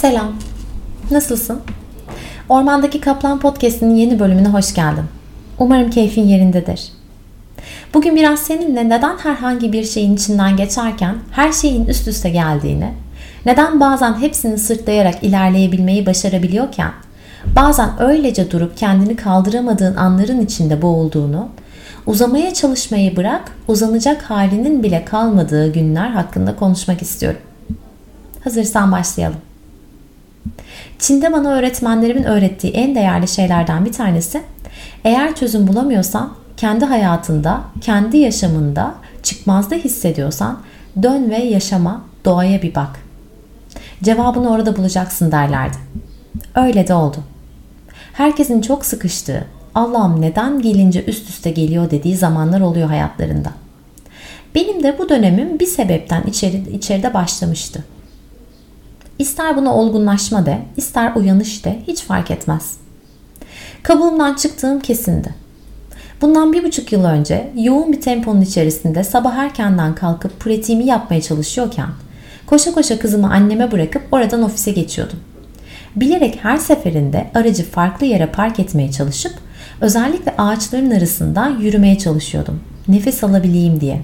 Selam. Nasılsın? Ormandaki Kaplan Podcast'inin yeni bölümüne hoş geldin. Umarım keyfin yerindedir. Bugün biraz seninle neden herhangi bir şeyin içinden geçerken her şeyin üst üste geldiğini, neden bazen hepsini sırtlayarak ilerleyebilmeyi başarabiliyorken, bazen öylece durup kendini kaldıramadığın anların içinde boğulduğunu, uzamaya çalışmayı bırak, uzanacak halinin bile kalmadığı günler hakkında konuşmak istiyorum. Hazırsan başlayalım. Çin'de bana öğretmenlerimin öğrettiği en değerli şeylerden bir tanesi eğer çözüm bulamıyorsan kendi hayatında, kendi yaşamında çıkmazda hissediyorsan dön ve yaşama, doğaya bir bak. Cevabını orada bulacaksın derlerdi. Öyle de oldu. Herkesin çok sıkıştığı, Allah'ım neden gelince üst üste geliyor dediği zamanlar oluyor hayatlarında. Benim de bu dönemim bir sebepten içeri, içeride başlamıştı. İster buna olgunlaşma de, ister uyanış de hiç fark etmez. Kabuğumdan çıktığım kesindi. Bundan bir buçuk yıl önce yoğun bir temponun içerisinde sabah erkenden kalkıp pratiğimi yapmaya çalışıyorken koşa koşa kızımı anneme bırakıp oradan ofise geçiyordum. Bilerek her seferinde aracı farklı yere park etmeye çalışıp özellikle ağaçların arasında yürümeye çalışıyordum. Nefes alabileyim diye.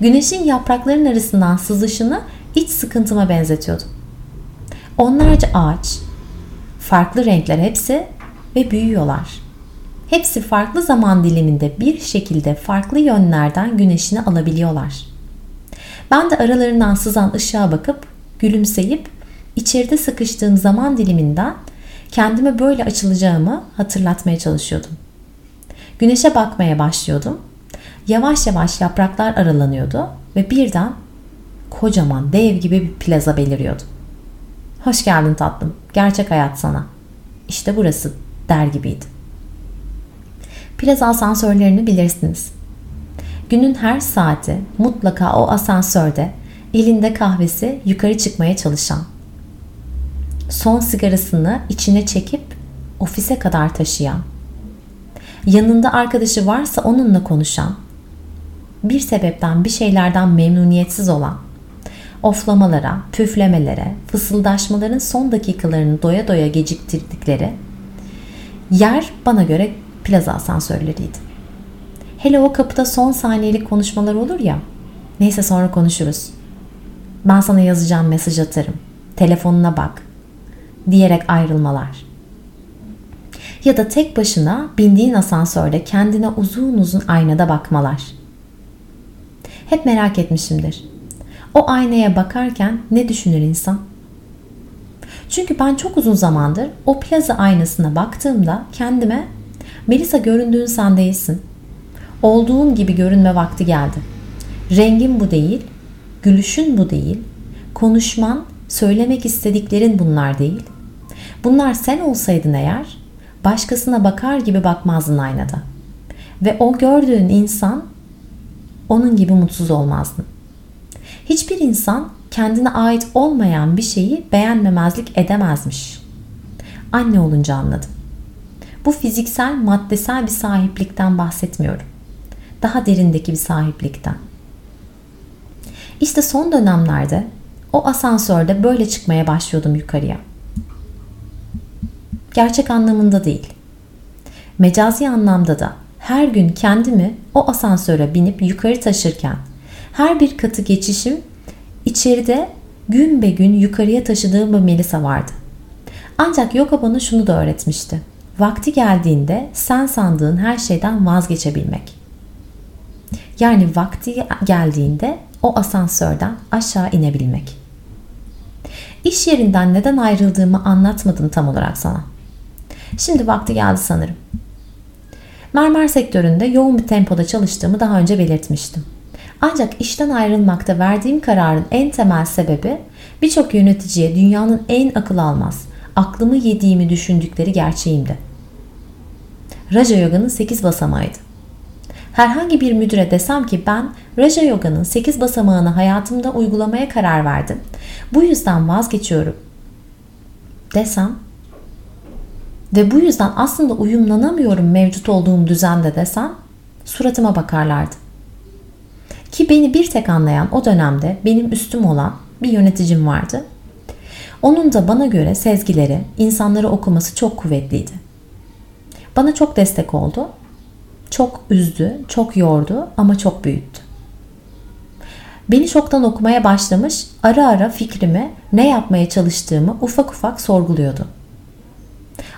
Güneşin yaprakların arasından sızışını iç sıkıntıma benzetiyordum. Onlarca ağaç, farklı renkler hepsi ve büyüyorlar. Hepsi farklı zaman diliminde bir şekilde farklı yönlerden güneşini alabiliyorlar. Ben de aralarından sızan ışığa bakıp gülümseyip içeride sıkıştığım zaman diliminden kendime böyle açılacağımı hatırlatmaya çalışıyordum. Güneşe bakmaya başlıyordum. Yavaş yavaş yapraklar aralanıyordu ve birden kocaman dev gibi bir plaza beliriyordu. Hoş geldin tatlım. Gerçek hayat sana. İşte burası der gibiydi. Plaza asansörlerini bilirsiniz. Günün her saati mutlaka o asansörde elinde kahvesi yukarı çıkmaya çalışan, son sigarasını içine çekip ofise kadar taşıyan, yanında arkadaşı varsa onunla konuşan, bir sebepten bir şeylerden memnuniyetsiz olan, oflamalara, püflemelere, fısıldaşmaların son dakikalarını doya doya geciktirdikleri yer bana göre plaza asansörleriydi. Hele o kapıda son saniyelik konuşmalar olur ya. Neyse sonra konuşuruz. Ben sana yazacağım mesaj atarım. Telefonuna bak. Diyerek ayrılmalar. Ya da tek başına bindiğin asansörde kendine uzun uzun aynada bakmalar. Hep merak etmişimdir. O aynaya bakarken ne düşünür insan? Çünkü ben çok uzun zamandır o plaza aynasına baktığımda kendime Melisa göründüğün sen değilsin. Olduğun gibi görünme vakti geldi. Rengin bu değil, gülüşün bu değil, konuşman, söylemek istediklerin bunlar değil. Bunlar sen olsaydın eğer başkasına bakar gibi bakmazdın aynada. Ve o gördüğün insan onun gibi mutsuz olmazdın. Hiçbir insan kendine ait olmayan bir şeyi beğenmemezlik edemezmiş. Anne olunca anladım. Bu fiziksel, maddesel bir sahiplikten bahsetmiyorum. Daha derindeki bir sahiplikten. İşte son dönemlerde o asansörde böyle çıkmaya başlıyordum yukarıya. Gerçek anlamında değil. Mecazi anlamda da her gün kendimi o asansöre binip yukarı taşırken her bir katı geçişim içeride gün be gün yukarıya taşıdığım bir Melisa vardı. Ancak yoga bana şunu da öğretmişti. Vakti geldiğinde sen sandığın her şeyden vazgeçebilmek. Yani vakti geldiğinde o asansörden aşağı inebilmek. İş yerinden neden ayrıldığımı anlatmadım tam olarak sana. Şimdi vakti geldi sanırım. Mermer sektöründe yoğun bir tempoda çalıştığımı daha önce belirtmiştim. Ancak işten ayrılmakta verdiğim kararın en temel sebebi birçok yöneticiye dünyanın en akıl almaz, aklımı yediğimi düşündükleri gerçeğimdi. Raja Yoga'nın 8 basamağıydı. Herhangi bir müdüre desem ki ben Raja Yoga'nın 8 basamağını hayatımda uygulamaya karar verdim. Bu yüzden vazgeçiyorum desem ve bu yüzden aslında uyumlanamıyorum mevcut olduğum düzende desem suratıma bakarlardı. Ki beni bir tek anlayan o dönemde benim üstüm olan bir yöneticim vardı. Onun da bana göre sezgileri, insanları okuması çok kuvvetliydi. Bana çok destek oldu. Çok üzdü, çok yordu ama çok büyüttü. Beni çoktan okumaya başlamış, ara ara fikrimi, ne yapmaya çalıştığımı ufak ufak sorguluyordu.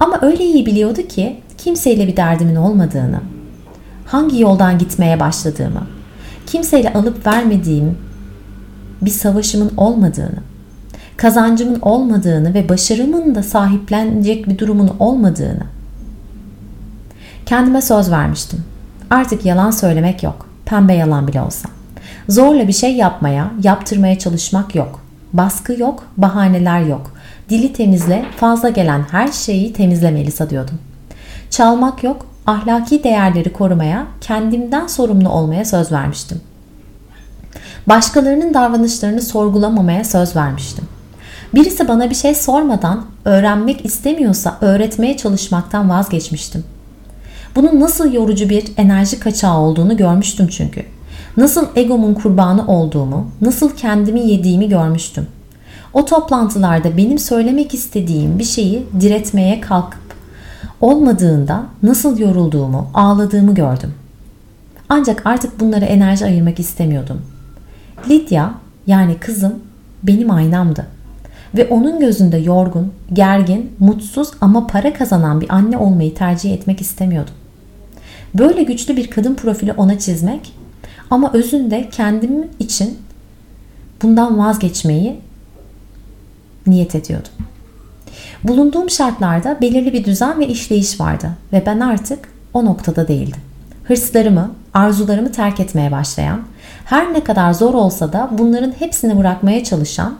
Ama öyle iyi biliyordu ki kimseyle bir derdimin olmadığını, hangi yoldan gitmeye başladığımı, kimseyle alıp vermediğim bir savaşımın olmadığını, kazancımın olmadığını ve başarımın da sahiplenecek bir durumun olmadığını. Kendime söz vermiştim. Artık yalan söylemek yok. Pembe yalan bile olsa. Zorla bir şey yapmaya, yaptırmaya çalışmak yok. Baskı yok, bahaneler yok. Dili temizle, fazla gelen her şeyi temizle diyordum. Çalmak yok, ahlaki değerleri korumaya, kendimden sorumlu olmaya söz vermiştim. Başkalarının davranışlarını sorgulamamaya söz vermiştim. Birisi bana bir şey sormadan öğrenmek istemiyorsa öğretmeye çalışmaktan vazgeçmiştim. Bunun nasıl yorucu bir enerji kaçağı olduğunu görmüştüm çünkü. Nasıl egomun kurbanı olduğumu, nasıl kendimi yediğimi görmüştüm. O toplantılarda benim söylemek istediğim bir şeyi diretmeye kalkıp olmadığında nasıl yorulduğumu, ağladığımı gördüm. Ancak artık bunlara enerji ayırmak istemiyordum. Lydia yani kızım benim aynamdı. Ve onun gözünde yorgun, gergin, mutsuz ama para kazanan bir anne olmayı tercih etmek istemiyordum. Böyle güçlü bir kadın profili ona çizmek ama özünde kendim için bundan vazgeçmeyi niyet ediyordum. Bulunduğum şartlarda belirli bir düzen ve işleyiş vardı ve ben artık o noktada değildim. Hırslarımı, arzularımı terk etmeye başlayan, her ne kadar zor olsa da bunların hepsini bırakmaya çalışan,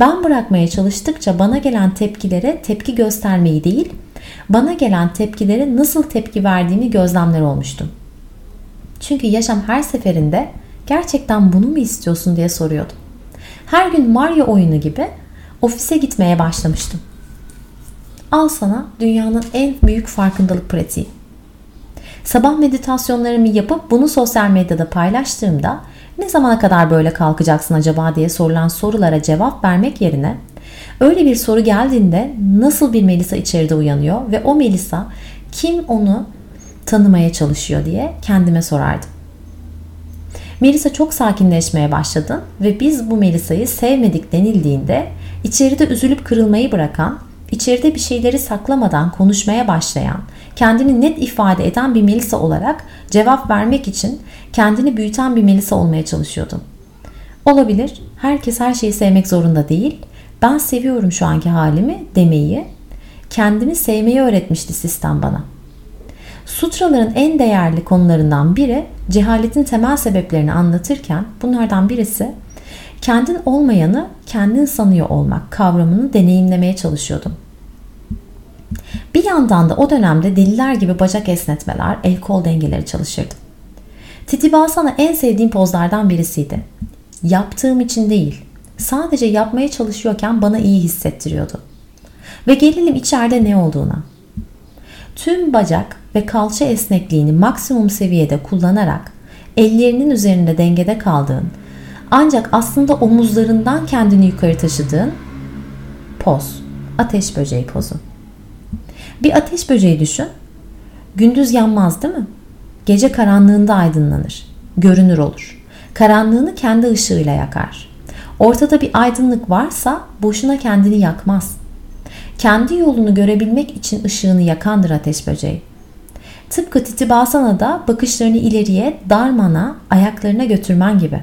ben bırakmaya çalıştıkça bana gelen tepkilere tepki göstermeyi değil, bana gelen tepkilere nasıl tepki verdiğimi gözlemler olmuştum. Çünkü yaşam her seferinde gerçekten bunu mu istiyorsun diye soruyordu. Her gün Mario oyunu gibi ofise gitmeye başlamıştım. Al sana dünyanın en büyük farkındalık pratiği. Sabah meditasyonlarımı yapıp bunu sosyal medyada paylaştığımda ne zamana kadar böyle kalkacaksın acaba diye sorulan sorulara cevap vermek yerine öyle bir soru geldiğinde nasıl bir Melisa içeride uyanıyor ve o Melisa kim onu tanımaya çalışıyor diye kendime sorardım. Melisa çok sakinleşmeye başladı ve biz bu Melisa'yı sevmedik denildiğinde içeride üzülüp kırılmayı bırakan, içeride bir şeyleri saklamadan konuşmaya başlayan, kendini net ifade eden bir Melisa olarak cevap vermek için kendini büyüten bir Melisa olmaya çalışıyordum. Olabilir, herkes her şeyi sevmek zorunda değil. Ben seviyorum şu anki halimi demeyi, kendimi sevmeyi öğretmişti sistem bana. Sutraların en değerli konularından biri cehaletin temel sebeplerini anlatırken bunlardan birisi kendin olmayanı kendin sanıyor olmak kavramını deneyimlemeye çalışıyordum. Bir yandan da o dönemde deliler gibi bacak esnetmeler, el kol dengeleri çalışırdım. Titibasana en sevdiğim pozlardan birisiydi. Yaptığım için değil, sadece yapmaya çalışıyorken bana iyi hissettiriyordu. Ve gelelim içeride ne olduğuna. Tüm bacak ve kalça esnekliğini maksimum seviyede kullanarak ellerinin üzerinde dengede kaldığın ancak aslında omuzlarından kendini yukarı taşıdığın poz. Ateş böceği pozu. Bir ateş böceği düşün. Gündüz yanmaz değil mi? Gece karanlığında aydınlanır. Görünür olur. Karanlığını kendi ışığıyla yakar. Ortada bir aydınlık varsa boşuna kendini yakmaz. Kendi yolunu görebilmek için ışığını yakandır ateş böceği. Tıpkı Titibasana'da bakışlarını ileriye, darmana, ayaklarına götürmen gibi.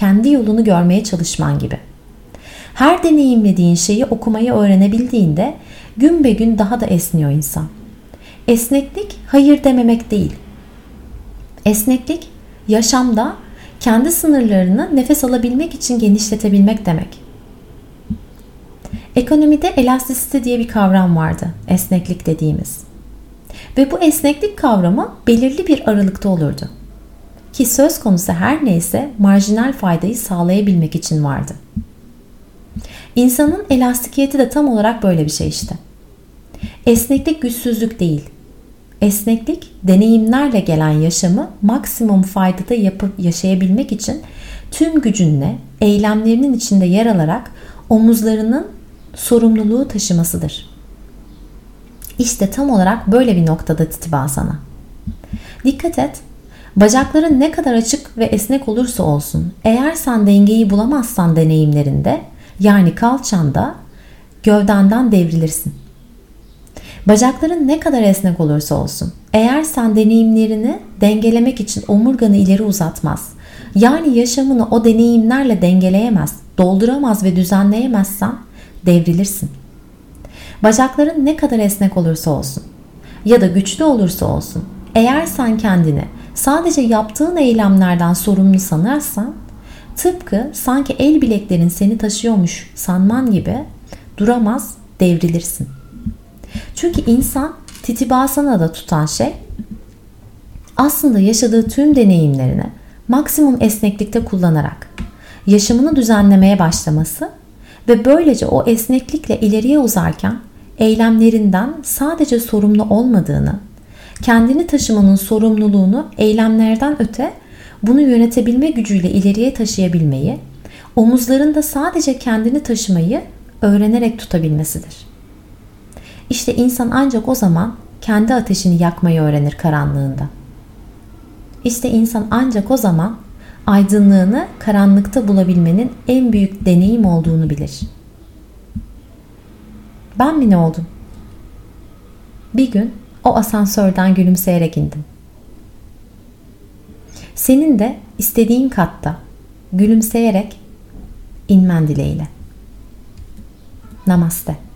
Kendi yolunu görmeye çalışman gibi. Her deneyimlediğin şeyi okumayı öğrenebildiğinde gün be gün daha da esniyor insan. Esneklik hayır dememek değil. Esneklik yaşamda kendi sınırlarını nefes alabilmek için genişletebilmek demek. Ekonomide elastisite diye bir kavram vardı. Esneklik dediğimiz. Ve bu esneklik kavramı belirli bir aralıkta olurdu. Ki söz konusu her neyse marjinal faydayı sağlayabilmek için vardı. İnsanın elastikiyeti de tam olarak böyle bir şey işte. Esneklik güçsüzlük değil. Esneklik deneyimlerle gelen yaşamı maksimum faydada yapıp yaşayabilmek için tüm gücünle eylemlerinin içinde yer alarak omuzlarının sorumluluğu taşımasıdır. İşte tam olarak böyle bir noktada titibasana. Dikkat et, bacakların ne kadar açık ve esnek olursa olsun, eğer sen dengeyi bulamazsan deneyimlerinde, yani kalçanda, gövdenden devrilirsin. Bacakların ne kadar esnek olursa olsun, eğer sen deneyimlerini dengelemek için omurganı ileri uzatmaz, yani yaşamını o deneyimlerle dengeleyemez, dolduramaz ve düzenleyemezsen devrilirsin. Bacakların ne kadar esnek olursa olsun ya da güçlü olursa olsun, eğer sen kendini sadece yaptığın eylemlerden sorumlu sanarsan, tıpkı sanki el bileklerin seni taşıyormuş sanman gibi duramaz, devrilirsin. Çünkü insan titibasana da tutan şey aslında yaşadığı tüm deneyimlerini maksimum esneklikte kullanarak yaşamını düzenlemeye başlaması ve böylece o esneklikle ileriye uzarken eylemlerinden sadece sorumlu olmadığını, kendini taşımanın sorumluluğunu eylemlerden öte bunu yönetebilme gücüyle ileriye taşıyabilmeyi, omuzlarında sadece kendini taşımayı öğrenerek tutabilmesidir. İşte insan ancak o zaman kendi ateşini yakmayı öğrenir karanlığında. İşte insan ancak o zaman aydınlığını karanlıkta bulabilmenin en büyük deneyim olduğunu bilir. Ben mi ne oldum? Bir gün o asansörden gülümseyerek indim. Senin de istediğin katta gülümseyerek inmen dileğiyle. Namaste.